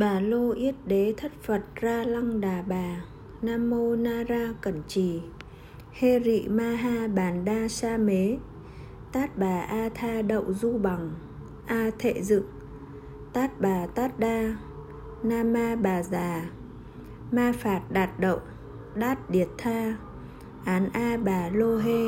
Bà Lô Yết Đế Thất Phật Ra Lăng Đà Bà, Nam Mô Na Ra Cẩn Trì. Hê Rị Ma Ha Bàn Đa Sa Mế. Tát Bà A Tha Đậu Du Bằng. A Thệ Dự. Tát Bà Tát Đa. Nam Ma Bà Già. Ma Phạt Đạt Đậu. Đát Điệt Tha. Án A Bà Lô Hê.